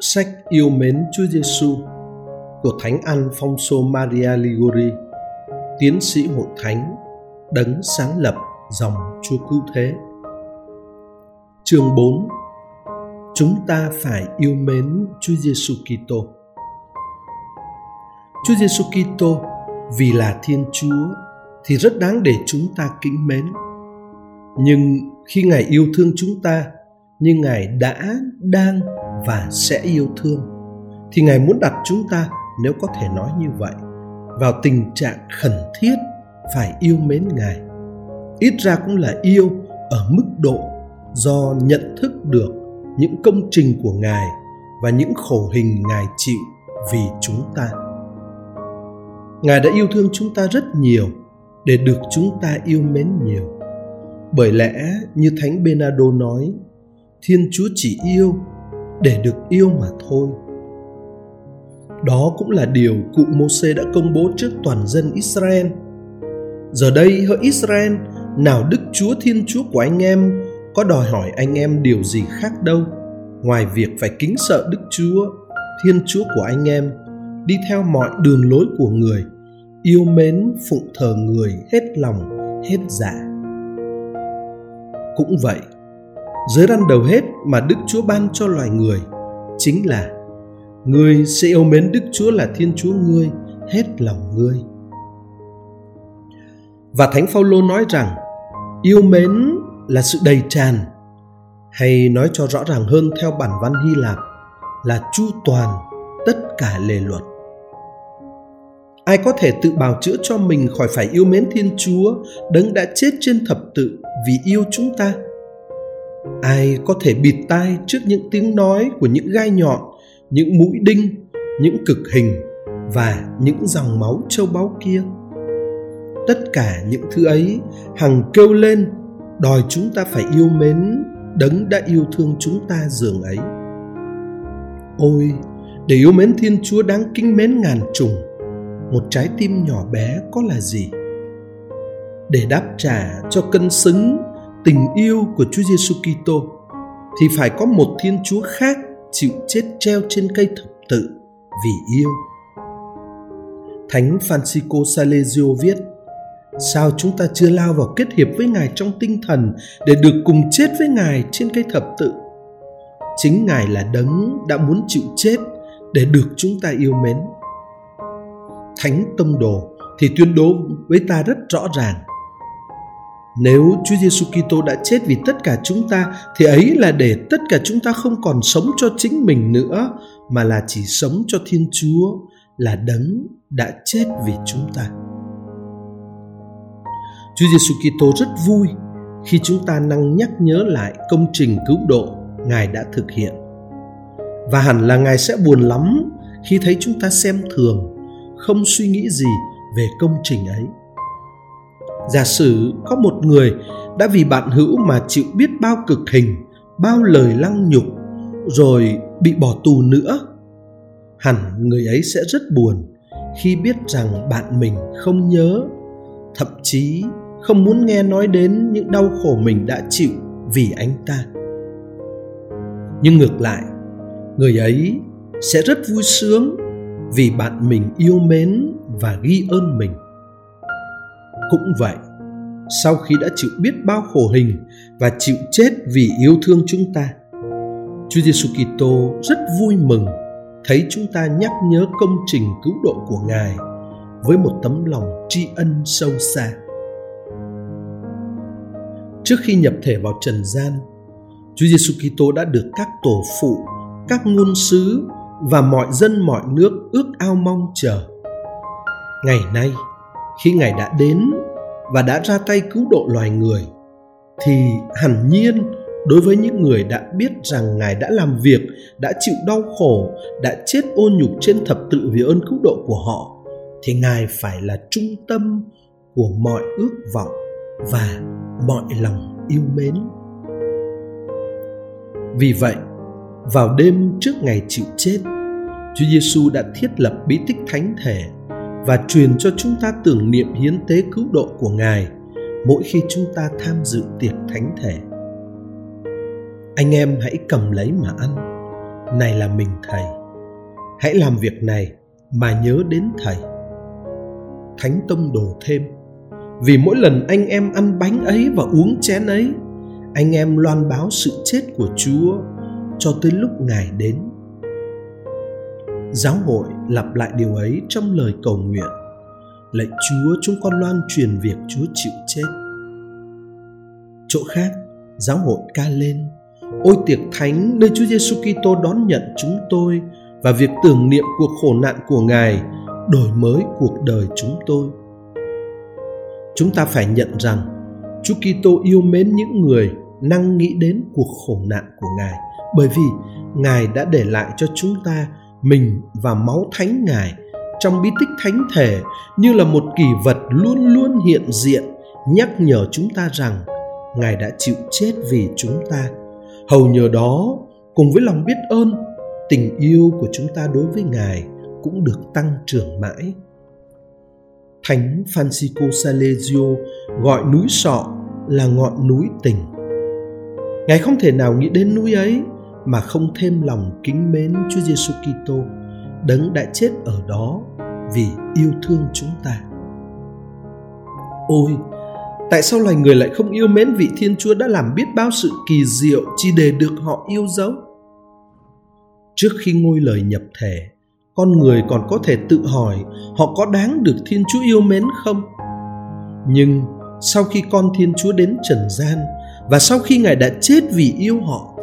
Sách yêu mến Chúa Giêsu của Thánh Alfonso Maria Ligori, tiến sĩ hội thánh, đấng sáng lập dòng Chúa Cứu Thế. Chương 4 Chúng ta phải yêu mến Chúa Giêsu Kitô. Chúa Giêsu Kitô vì là Thiên Chúa thì rất đáng để chúng ta kính mến. Nhưng khi Ngài yêu thương chúng ta như Ngài đã, đang và sẽ yêu thương thì Ngài muốn đặt chúng ta nếu có thể nói như vậy vào tình trạng khẩn thiết phải yêu mến Ngài. Ít ra cũng là yêu ở mức độ do nhận thức được những công trình của Ngài và những khổ hình Ngài chịu vì chúng ta. Ngài đã yêu thương chúng ta rất nhiều để được chúng ta yêu mến nhiều. Bởi lẽ như Thánh benado nói, Thiên Chúa chỉ yêu để được yêu mà thôi. Đó cũng là điều cụ Môsê đã công bố trước toàn dân Israel. Giờ đây hỡi Israel, nào Đức Chúa Thiên Chúa của anh em có đòi hỏi anh em điều gì khác đâu, ngoài việc phải kính sợ Đức Chúa, Thiên Chúa của anh em, đi theo mọi đường lối của người, yêu mến phụng thờ người hết lòng, hết dạ. Cũng vậy, giới răn đầu hết mà Đức Chúa ban cho loài người chính là Ngươi sẽ yêu mến Đức Chúa là Thiên Chúa ngươi, hết lòng ngươi. Và Thánh Phaolô nói rằng, yêu mến là sự đầy tràn, hay nói cho rõ ràng hơn theo bản văn Hy Lạp là chu toàn tất cả lề luật. Ai có thể tự bào chữa cho mình khỏi phải yêu mến Thiên Chúa đấng đã chết trên thập tự vì yêu chúng ta? Ai có thể bịt tai trước những tiếng nói của những gai nhọn, những mũi đinh, những cực hình và những dòng máu châu báu kia? Tất cả những thứ ấy, hằng kêu lên, đòi chúng ta phải yêu mến, đấng đã yêu thương chúng ta dường ấy. Ôi, để yêu mến thiên chúa đáng kính mến ngàn trùng, một trái tim nhỏ bé có là gì? Để đáp trả cho cân xứng tình yêu của Chúa Giêsu Kitô, thì phải có một Thiên Chúa khác chịu chết treo trên cây thập tự vì yêu. Thánh Francisco Salesio viết, Sao chúng ta chưa lao vào kết hiệp với Ngài trong tinh thần để được cùng chết với Ngài trên cây thập tự? Chính Ngài là đấng đã muốn chịu chết để được chúng ta yêu mến. Thánh Tông Đồ thì tuyên bố với ta rất rõ ràng nếu Chúa Giêsu Kitô đã chết vì tất cả chúng ta thì ấy là để tất cả chúng ta không còn sống cho chính mình nữa mà là chỉ sống cho Thiên Chúa là đấng đã chết vì chúng ta. Chúa Giêsu Kitô rất vui khi chúng ta năng nhắc nhớ lại công trình cứu độ Ngài đã thực hiện. Và hẳn là Ngài sẽ buồn lắm khi thấy chúng ta xem thường, không suy nghĩ gì về công trình ấy giả sử có một người đã vì bạn hữu mà chịu biết bao cực hình, bao lời lăng nhục, rồi bị bỏ tù nữa, hẳn người ấy sẽ rất buồn khi biết rằng bạn mình không nhớ, thậm chí không muốn nghe nói đến những đau khổ mình đã chịu vì anh ta. Nhưng ngược lại, người ấy sẽ rất vui sướng vì bạn mình yêu mến và ghi ơn mình cũng vậy sau khi đã chịu biết bao khổ hình và chịu chết vì yêu thương chúng ta Chúa Giêsu Kitô rất vui mừng thấy chúng ta nhắc nhớ công trình cứu độ của Ngài với một tấm lòng tri ân sâu xa. Trước khi nhập thể vào trần gian, Chúa Giêsu Kitô đã được các tổ phụ, các ngôn sứ và mọi dân mọi nước ước ao mong chờ. Ngày nay, khi Ngài đã đến và đã ra tay cứu độ loài người, thì hẳn nhiên đối với những người đã biết rằng ngài đã làm việc, đã chịu đau khổ, đã chết ô nhục trên thập tự vì ơn cứu độ của họ, thì ngài phải là trung tâm của mọi ước vọng và mọi lòng yêu mến. Vì vậy, vào đêm trước ngày chịu chết, Chúa Giêsu đã thiết lập bí tích thánh thể và truyền cho chúng ta tưởng niệm hiến tế cứu độ của Ngài mỗi khi chúng ta tham dự tiệc thánh thể. Anh em hãy cầm lấy mà ăn. này là mình, thầy hãy làm việc này mà nhớ đến thầy thánh tông đồ thêm vì mỗi lần anh em ăn bánh ấy và uống chén ấy, anh em loan báo sự chết của chúa cho tới lúc ngài đến giáo hội lặp lại điều ấy trong lời cầu nguyện. Lạy chúa, chúng con loan truyền việc chúa chịu chết. Chỗ khác, giáo hội ca lên, ôi tiệc thánh nơi chúa giêsu kitô đón nhận chúng tôi và việc tưởng niệm cuộc khổ nạn của ngài đổi mới cuộc đời chúng tôi. Chúng ta phải nhận rằng, chúa kitô yêu mến những người năng nghĩ đến cuộc khổ nạn của ngài, bởi vì ngài đã để lại cho chúng ta mình và máu thánh ngài trong bí tích thánh thể như là một kỳ vật luôn luôn hiện diện, nhắc nhở chúng ta rằng ngài đã chịu chết vì chúng ta. Hầu nhờ đó, cùng với lòng biết ơn, tình yêu của chúng ta đối với ngài cũng được tăng trưởng mãi. Thánh francisco salesio gọi núi sọ là ngọn núi tình. Ngài không thể nào nghĩ đến núi ấy mà không thêm lòng kính mến Chúa Giêsu Kitô, đấng đã chết ở đó vì yêu thương chúng ta. Ôi, tại sao loài người lại không yêu mến vị Thiên Chúa đã làm biết bao sự kỳ diệu chỉ để được họ yêu dấu? Trước khi ngôi lời nhập thể, con người còn có thể tự hỏi họ có đáng được Thiên Chúa yêu mến không? Nhưng sau khi con Thiên Chúa đến trần gian và sau khi Ngài đã chết vì yêu họ,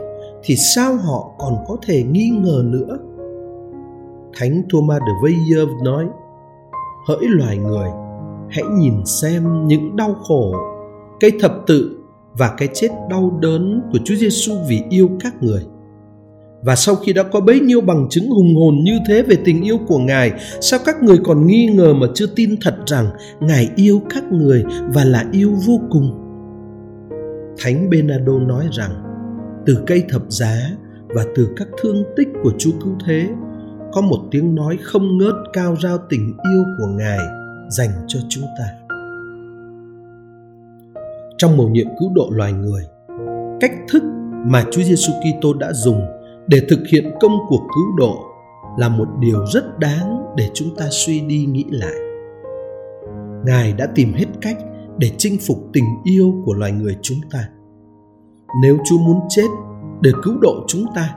thì sao họ còn có thể nghi ngờ nữa? Thánh Thomas de Veyer nói, hỡi loài người, hãy nhìn xem những đau khổ, cái thập tự và cái chết đau đớn của Chúa Giêsu vì yêu các người. Và sau khi đã có bấy nhiêu bằng chứng hùng hồn như thế về tình yêu của Ngài, sao các người còn nghi ngờ mà chưa tin thật rằng Ngài yêu các người và là yêu vô cùng? Thánh Benado nói rằng, từ cây thập giá và từ các thương tích của Chúa cứu thế, có một tiếng nói không ngớt cao rao tình yêu của Ngài dành cho chúng ta. Trong mầu nhiệm cứu độ loài người, cách thức mà Chúa Giêsu Kitô đã dùng để thực hiện công cuộc cứu độ là một điều rất đáng để chúng ta suy đi nghĩ lại. Ngài đã tìm hết cách để chinh phục tình yêu của loài người chúng ta. Nếu Chúa muốn chết để cứu độ chúng ta,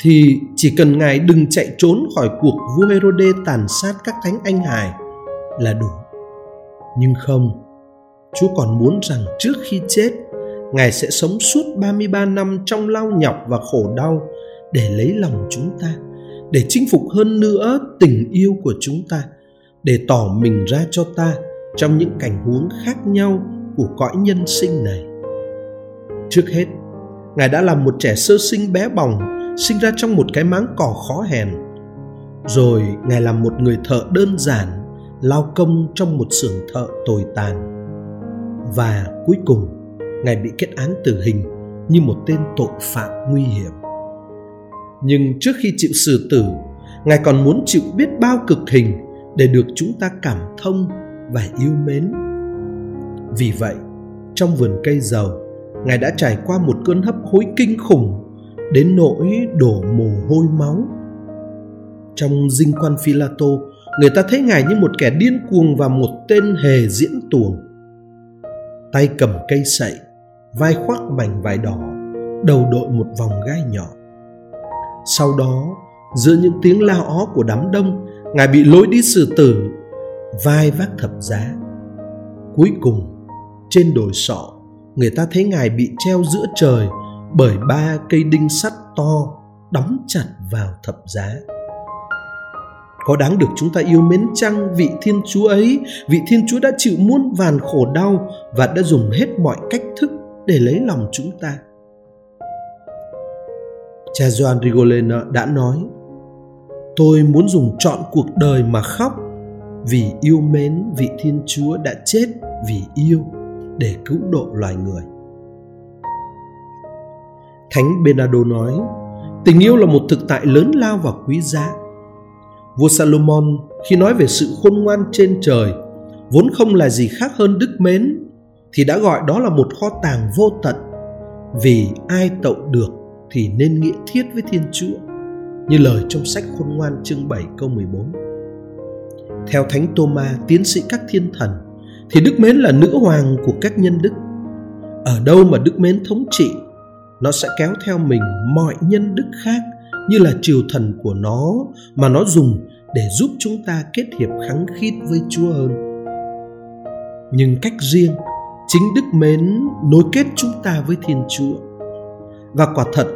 thì chỉ cần Ngài đừng chạy trốn khỏi cuộc vua Herode tàn sát các thánh anh hài là đủ. Nhưng không, Chúa còn muốn rằng trước khi chết, Ngài sẽ sống suốt 33 năm trong lao nhọc và khổ đau để lấy lòng chúng ta, để chinh phục hơn nữa tình yêu của chúng ta, để tỏ mình ra cho ta trong những cảnh huống khác nhau của cõi nhân sinh này. Trước hết, Ngài đã làm một trẻ sơ sinh bé bỏng, sinh ra trong một cái máng cỏ khó hèn. Rồi Ngài làm một người thợ đơn giản, lao công trong một xưởng thợ tồi tàn. Và cuối cùng, Ngài bị kết án tử hình như một tên tội phạm nguy hiểm. Nhưng trước khi chịu xử tử, Ngài còn muốn chịu biết bao cực hình để được chúng ta cảm thông và yêu mến. Vì vậy, trong vườn cây giàu Ngài đã trải qua một cơn hấp hối kinh khủng đến nỗi đổ mồ hôi máu. Trong dinh quan Philato, người ta thấy Ngài như một kẻ điên cuồng và một tên hề diễn tuồng. Tay cầm cây sậy, vai khoác mảnh vải đỏ, đầu đội một vòng gai nhỏ. Sau đó, giữa những tiếng la ó của đám đông, Ngài bị lối đi xử tử, vai vác thập giá. Cuối cùng, trên đồi sọ, người ta thấy ngài bị treo giữa trời bởi ba cây đinh sắt to đóng chặt vào thập giá. Có đáng được chúng ta yêu mến chăng vị thiên chúa ấy? Vị thiên chúa đã chịu muôn vàn khổ đau và đã dùng hết mọi cách thức để lấy lòng chúng ta. Cha Joan Rigolena đã nói, tôi muốn dùng trọn cuộc đời mà khóc vì yêu mến vị thiên chúa đã chết vì yêu để cứu độ loài người. Thánh Bernardo nói, tình yêu là một thực tại lớn lao và quý giá. Vua Salomon khi nói về sự khôn ngoan trên trời, vốn không là gì khác hơn đức mến, thì đã gọi đó là một kho tàng vô tận. Vì ai tậu được thì nên nghĩa thiết với Thiên Chúa. như lời trong sách khôn ngoan chương 7 câu 14. Theo Thánh Tô-ma, tiến sĩ các thiên thần, thì Đức Mến là nữ hoàng của các nhân đức. Ở đâu mà Đức Mến thống trị, nó sẽ kéo theo mình mọi nhân đức khác như là triều thần của nó mà nó dùng để giúp chúng ta kết hiệp khắng khít với Chúa hơn. Nhưng cách riêng, chính Đức Mến nối kết chúng ta với Thiên Chúa. Và quả thật,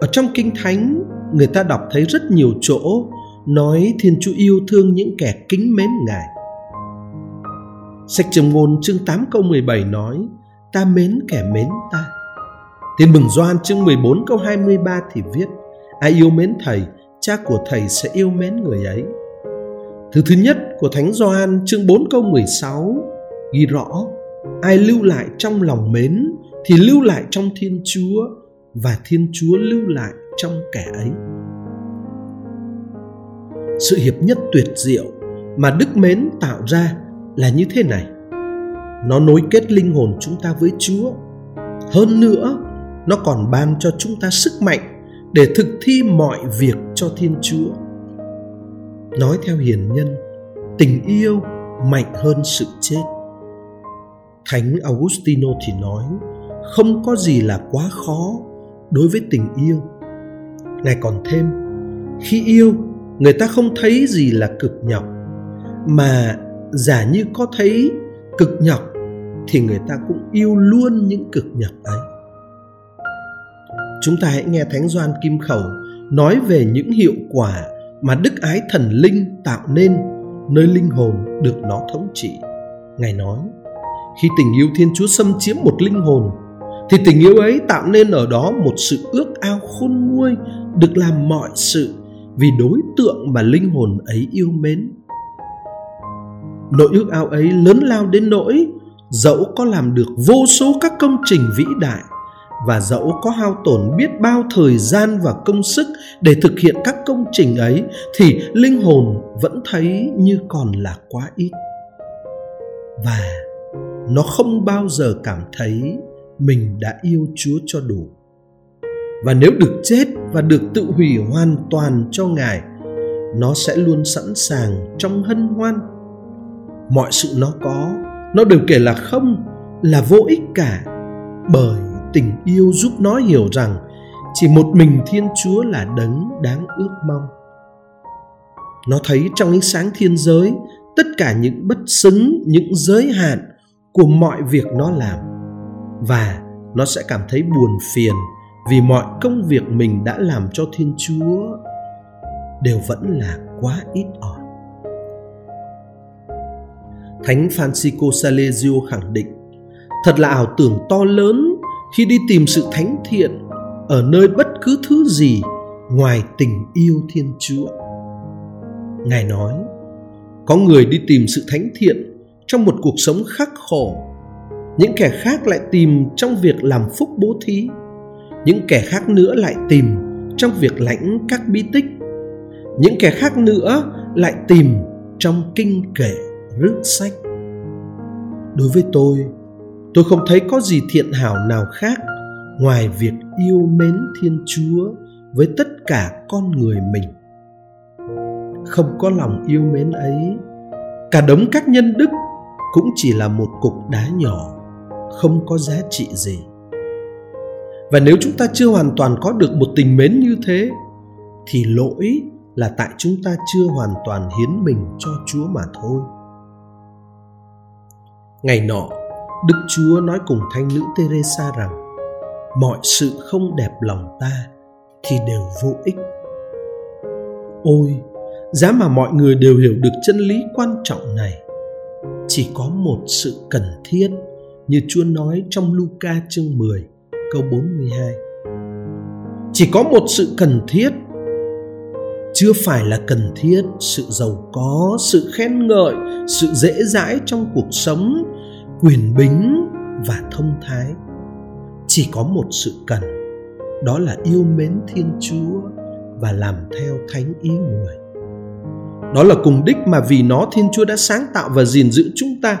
ở trong Kinh Thánh, người ta đọc thấy rất nhiều chỗ nói Thiên Chúa yêu thương những kẻ kính mến Ngài. Sách Châm ngôn chương 8 câu 17 nói, ta mến kẻ mến ta. Tin mừng Doan chương 14 câu 23 thì viết, ai yêu mến thầy, cha của thầy sẽ yêu mến người ấy. Thứ thứ nhất của Thánh Gioan chương 4 câu 16 ghi rõ ai lưu lại trong lòng mến thì lưu lại trong Thiên Chúa và Thiên Chúa lưu lại trong kẻ ấy. Sự hiệp nhất tuyệt diệu mà Đức Mến tạo ra là như thế này. Nó nối kết linh hồn chúng ta với Chúa. Hơn nữa, nó còn ban cho chúng ta sức mạnh để thực thi mọi việc cho Thiên Chúa. Nói theo hiền nhân, tình yêu mạnh hơn sự chết. Thánh Augustino thì nói, không có gì là quá khó đối với tình yêu. Ngài còn thêm, khi yêu, người ta không thấy gì là cực nhọc, mà giả như có thấy cực nhọc thì người ta cũng yêu luôn những cực nhọc ấy. Chúng ta hãy nghe Thánh Doan Kim Khẩu nói về những hiệu quả mà đức ái thần linh tạo nên nơi linh hồn được nó thống trị. Ngài nói, khi tình yêu Thiên Chúa xâm chiếm một linh hồn thì tình yêu ấy tạo nên ở đó một sự ước ao khôn nguôi được làm mọi sự vì đối tượng mà linh hồn ấy yêu mến. Nỗi ước ao ấy lớn lao đến nỗi dẫu có làm được vô số các công trình vĩ đại và dẫu có hao tổn biết bao thời gian và công sức để thực hiện các công trình ấy, thì linh hồn vẫn thấy như còn là quá ít. Và nó không bao giờ cảm thấy mình đã yêu chúa cho đủ. Và nếu được chết và được tự hủy hoàn toàn cho ngài, nó sẽ luôn sẵn sàng trong hân hoan mọi sự nó có. Nó đều kể là không, là vô ích cả. Bởi tình yêu giúp nó hiểu rằng chỉ một mình thiên chúa là đấng đáng ước mong. Nó thấy trong ánh sáng thiên giới, tất cả những bất xứng, những giới hạn của mọi việc nó làm. Và nó sẽ cảm thấy buồn phiền vì mọi công việc mình đã làm cho thiên chúa đều vẫn là quá ít ỏi thánh francisco salesio khẳng định, thật là ảo tưởng to lớn khi đi tìm sự thánh thiện ở nơi bất cứ thứ gì ngoài tình yêu thiên chúa. Ngài nói, có người đi tìm sự thánh thiện trong một cuộc sống khắc khổ, những kẻ khác lại tìm trong việc làm phúc bố thí, những kẻ khác nữa lại tìm trong việc lãnh các bí tích, những kẻ khác nữa lại tìm trong kinh kệ rước sách. Đối với tôi tôi không thấy có gì thiện hảo nào khác ngoài việc yêu mến thiên chúa với tất cả con người mình. Không có lòng yêu mến ấy, cả đống các nhân đức cũng chỉ là một cục đá nhỏ, không có giá trị gì. Và nếu chúng ta chưa hoàn toàn có được một tình mến như thế, thì lỗi là tại chúng ta chưa hoàn toàn hiến mình cho chúa mà thôi ngày nọ đức chúa nói cùng thanh nữ teresa rằng mọi sự không đẹp lòng ta thì đều vô ích ôi giá mà mọi người đều hiểu được chân lý quan trọng này chỉ có một sự cần thiết như Chúa nói trong Luca chương 10 câu 42. Chỉ có một sự cần thiết chưa phải là cần thiết sự giàu có, sự khen ngợi, sự dễ dãi trong cuộc sống, quyền bính và thông thái. Chỉ có một sự cần, đó là yêu mến Thiên Chúa và làm theo thánh ý người. Đó là cùng đích mà vì nó Thiên Chúa đã sáng tạo và gìn giữ chúng ta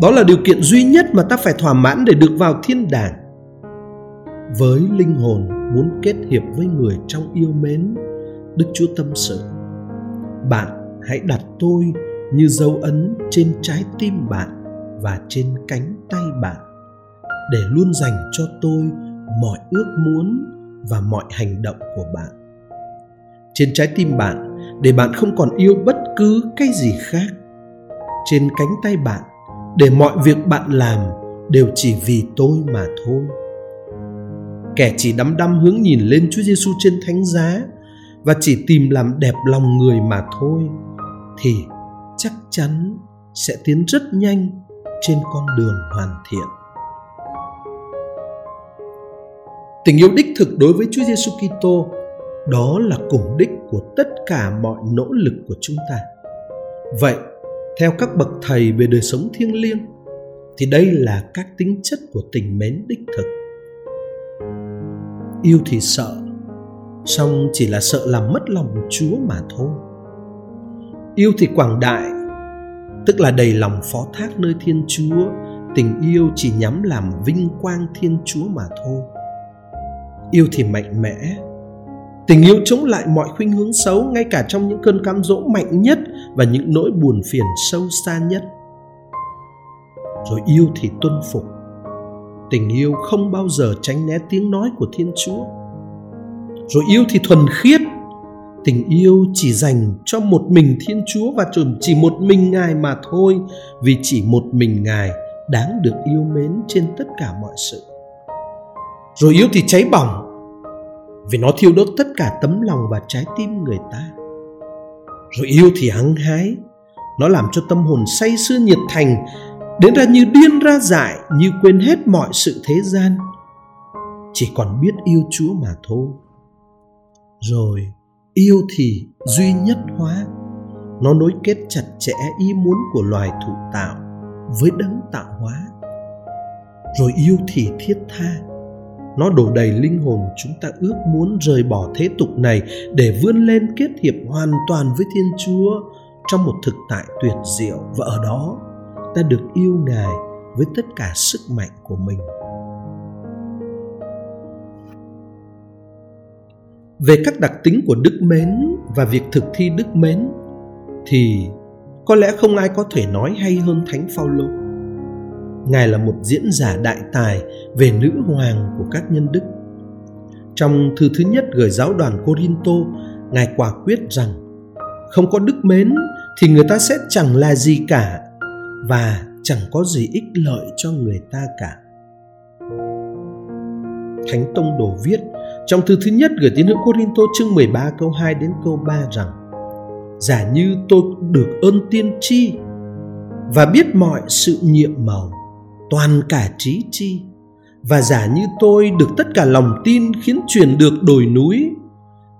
đó là điều kiện duy nhất mà ta phải thỏa mãn để được vào thiên đàng với linh hồn muốn kết hiệp với người trong yêu mến Đức Chúa tâm sự Bạn hãy đặt tôi như dấu ấn trên trái tim bạn và trên cánh tay bạn, để luôn dành cho tôi mọi ước muốn và mọi hành động của bạn. Trên trái tim bạn, để bạn không còn yêu bất cứ cái gì khác. Trên cánh tay bạn, để mọi việc bạn làm đều chỉ vì tôi mà thôi. Kẻ chỉ đắm đăm hướng nhìn lên Chúa Giêsu trên thánh giá và chỉ tìm làm đẹp lòng người mà thôi, thì chắc chắn sẽ tiến rất nhanh trên con đường hoàn thiện. Tình yêu đích thực đối với Chúa Giêsu Kitô đó là cùng đích của tất cả mọi nỗ lực của chúng ta. Vậy, theo các bậc thầy về đời sống thiêng liêng thì đây là các tính chất của tình mến đích thực. Yêu thì sợ, song chỉ là sợ làm mất lòng Chúa mà thôi. Yêu thì quảng đại, tức là đầy lòng phó thác nơi Thiên Chúa, tình yêu chỉ nhắm làm vinh quang Thiên Chúa mà thôi. Yêu thì mạnh mẽ, Tình yêu chống lại mọi khuynh hướng xấu ngay cả trong những cơn cám dỗ mạnh nhất và những nỗi buồn phiền sâu xa nhất. Rồi yêu thì tuân phục. Tình yêu không bao giờ tránh né tiếng nói của Thiên Chúa. Rồi yêu thì thuần khiết. Tình yêu chỉ dành cho một mình Thiên Chúa và chỉ một mình Ngài mà thôi, vì chỉ một mình Ngài đáng được yêu mến trên tất cả mọi sự. Rồi yêu thì cháy bỏng, vì nó thiêu đốt tất cả tấm lòng và trái tim người ta. Rồi yêu thì hăng hái nó làm cho tâm hồn say sưa nhiệt thành đến ra như điên ra dại như quên hết mọi sự thế gian. Chỉ còn biết yêu chúa mà thôi. Rồi yêu thì duy nhất hóa. Nó nối kết chặt chẽ ý muốn của loài thụ tạo với đấng tạo hóa. Rồi yêu thì thiết tha. Nó đổ đầy linh hồn chúng ta ước muốn rời bỏ thế tục này để vươn lên kết hiệp hoàn toàn với thiên chúa trong một thực tại tuyệt diệu. Và ở đó, ta được yêu ngài với tất cả sức mạnh của mình. Về các đặc tính của đức mến và việc thực thi đức mến thì có lẽ không ai có thể nói hay hơn thánh phaolô Ngài là một diễn giả đại tài về nữ hoàng của các nhân đức. Trong thư thứ nhất gửi giáo đoàn Corinto, Ngài quả quyết rằng không có đức mến thì người ta sẽ chẳng là gì cả và chẳng có gì ích lợi cho người ta cả. Thánh Tông Đồ viết trong thư thứ nhất gửi tín hữu Corinto chương 13 câu 2 đến câu 3 rằng, Giả như tôi được ơn tiên tri và biết mọi sự nhiệm màu, toàn cả trí chi, và giả như tôi được tất cả lòng tin khiến truyền được đồi núi,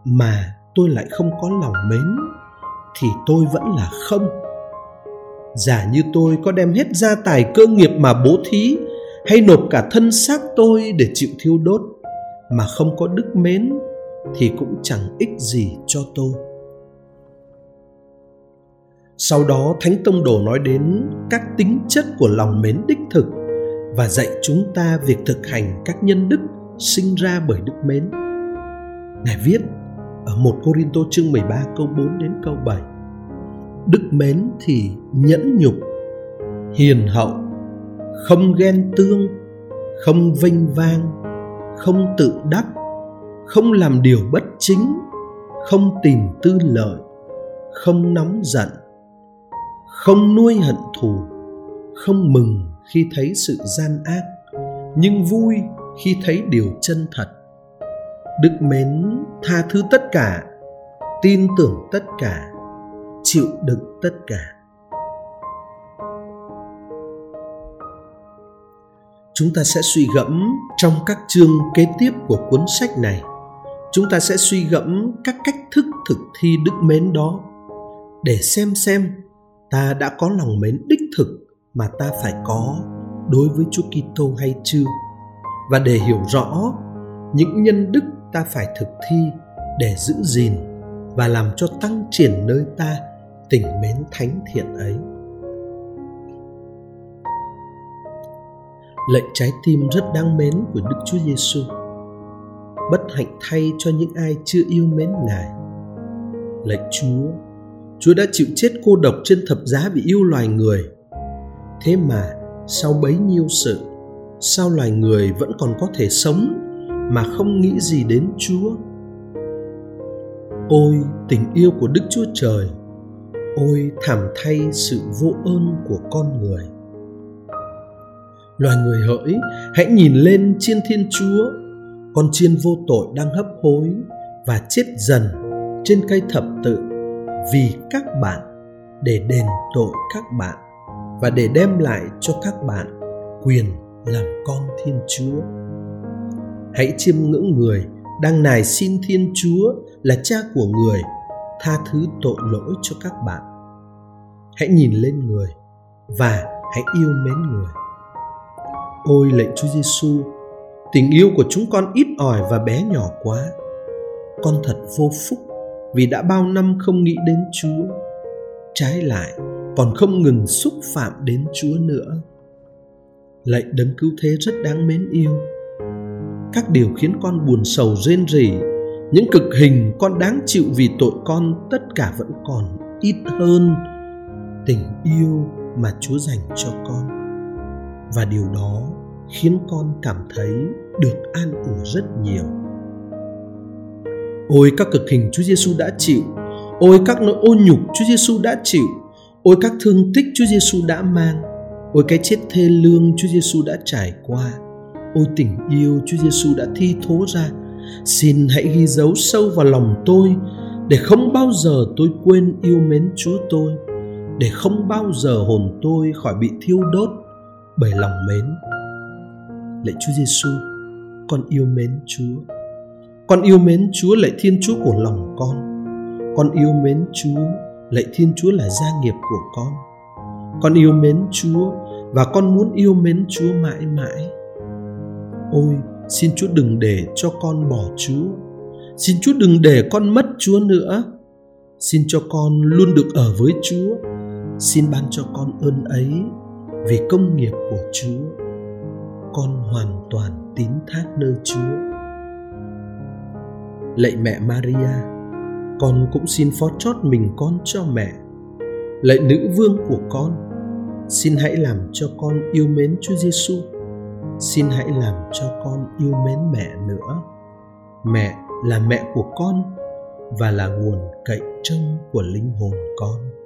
mà tôi lại không có lòng mến, thì tôi vẫn là không. Giả như tôi có đem hết gia tài cơ nghiệp mà bố thí, hay nộp cả thân xác tôi để chịu thiêu đốt mà không có đức mến thì cũng chẳng ích gì cho tôi sau đó thánh tông đồ nói đến các tính chất của lòng mến đích thực và dạy chúng ta việc thực hành các nhân đức sinh ra bởi đức mến. Ngài viết ở 1 Corinto chương 13 câu 4 đến câu 7. Đức mến thì nhẫn nhục, hiền hậu, không ghen tương, không vinh vang, không tự đắc, không làm điều bất chính, không tìm tư lợi, không nóng giận, không nuôi hận thù, không mừng khi thấy sự gian ác nhưng vui khi thấy điều chân thật. Đức mến tha thứ tất cả tin tưởng tất cả chịu đựng tất cả. Chúng ta sẽ suy gẫm trong các chương kế tiếp của cuốn sách này chúng ta sẽ suy gẫm các cách thức thực thi đức mến đó để xem xem ta đã có lòng mến đích thực mà ta phải có đối với Chúa Kitô hay chưa và để hiểu rõ những nhân đức ta phải thực thi để giữ gìn và làm cho tăng triển nơi ta tình mến thánh thiện ấy. Lệnh trái tim rất đáng mến của Đức Chúa Giêsu. Bất hạnh thay cho những ai chưa yêu mến Ngài. lạy chúa chúa đã chịu chết cô độc trên thập giá vì yêu loài người thế mà, sau bấy nhiêu sự, sao loài người vẫn còn có thể sống mà không nghĩ gì đến chúa ôi, tình yêu của đức chúa trời ôi, thảm thay sự vô ơn của con người loài người hỡi, hãy nhìn lên chiên thiên chúa. Con chiên vô tội đang hấp hối và chết dần trên cây thập tự vì các bạn, để đền tội các bạn và để đem lại cho các bạn quyền làm con thiên chúa. Hãy chiêm ngưỡng người đang nài xin thiên chúa là cha của người, tha thứ tội lỗi cho các bạn. Hãy nhìn lên người và hãy yêu mến người ôi lạy chúa giêsu tình yêu của chúng con ít ỏi và bé nhỏ quá. Con thật vô phúc vì đã bao năm không nghĩ đến chúa. Trái lại, còn không ngừng xúc phạm đến chúa nữa. Lạy đấng cứu thế rất đáng mến yêu. Các điều khiến con buồn sầu rên rỉ, những cực hình con đáng chịu vì tội con tất cả vẫn còn ít hơn tình yêu mà chúa dành cho con. Và điều đó khiến con cảm thấy được an ủi rất nhiều. Ôi các cực hình chúa giêsu đã chịu. Ôi các nỗi ô nhục chúa giêsu đã chịu. Ôi các thương tích chúa giêsu đã mang. Ôi cái chết thê lương chúa giêsu đã trải qua. Ôi tình yêu Chúa Giêsu đã thi thố ra. Xin hãy ghi dấu sâu vào lòng tôi để không bao giờ tôi quên yêu mến Chúa tôi, để không bao giờ hồn tôi khỏi bị thiêu đốt bởi lòng mến. Lạy Chúa Giêsu, con yêu mến Chúa. Con yêu mến Chúa lạy Thiên Chúa của lòng con. Con yêu mến Chúa lạy Thiên Chúa là gia nghiệp của con. Con yêu mến Chúa và con muốn yêu mến Chúa mãi mãi ôi xin chúa đừng để cho con bỏ chúa xin chúa đừng để con mất chúa nữa xin cho con luôn được ở với chúa xin ban cho con ơn ấy vì công nghiệp của chúa con hoàn toàn tín thác nơi chúa. Lạy mẹ maria, con cũng xin phó chót mình con cho mẹ. Lạy nữ vương của con, xin hãy làm cho con yêu mến chúa giêsu xin hãy làm cho con yêu mến mẹ nữa. Mẹ là mẹ của con và là nguồn cậy trông của linh hồn con.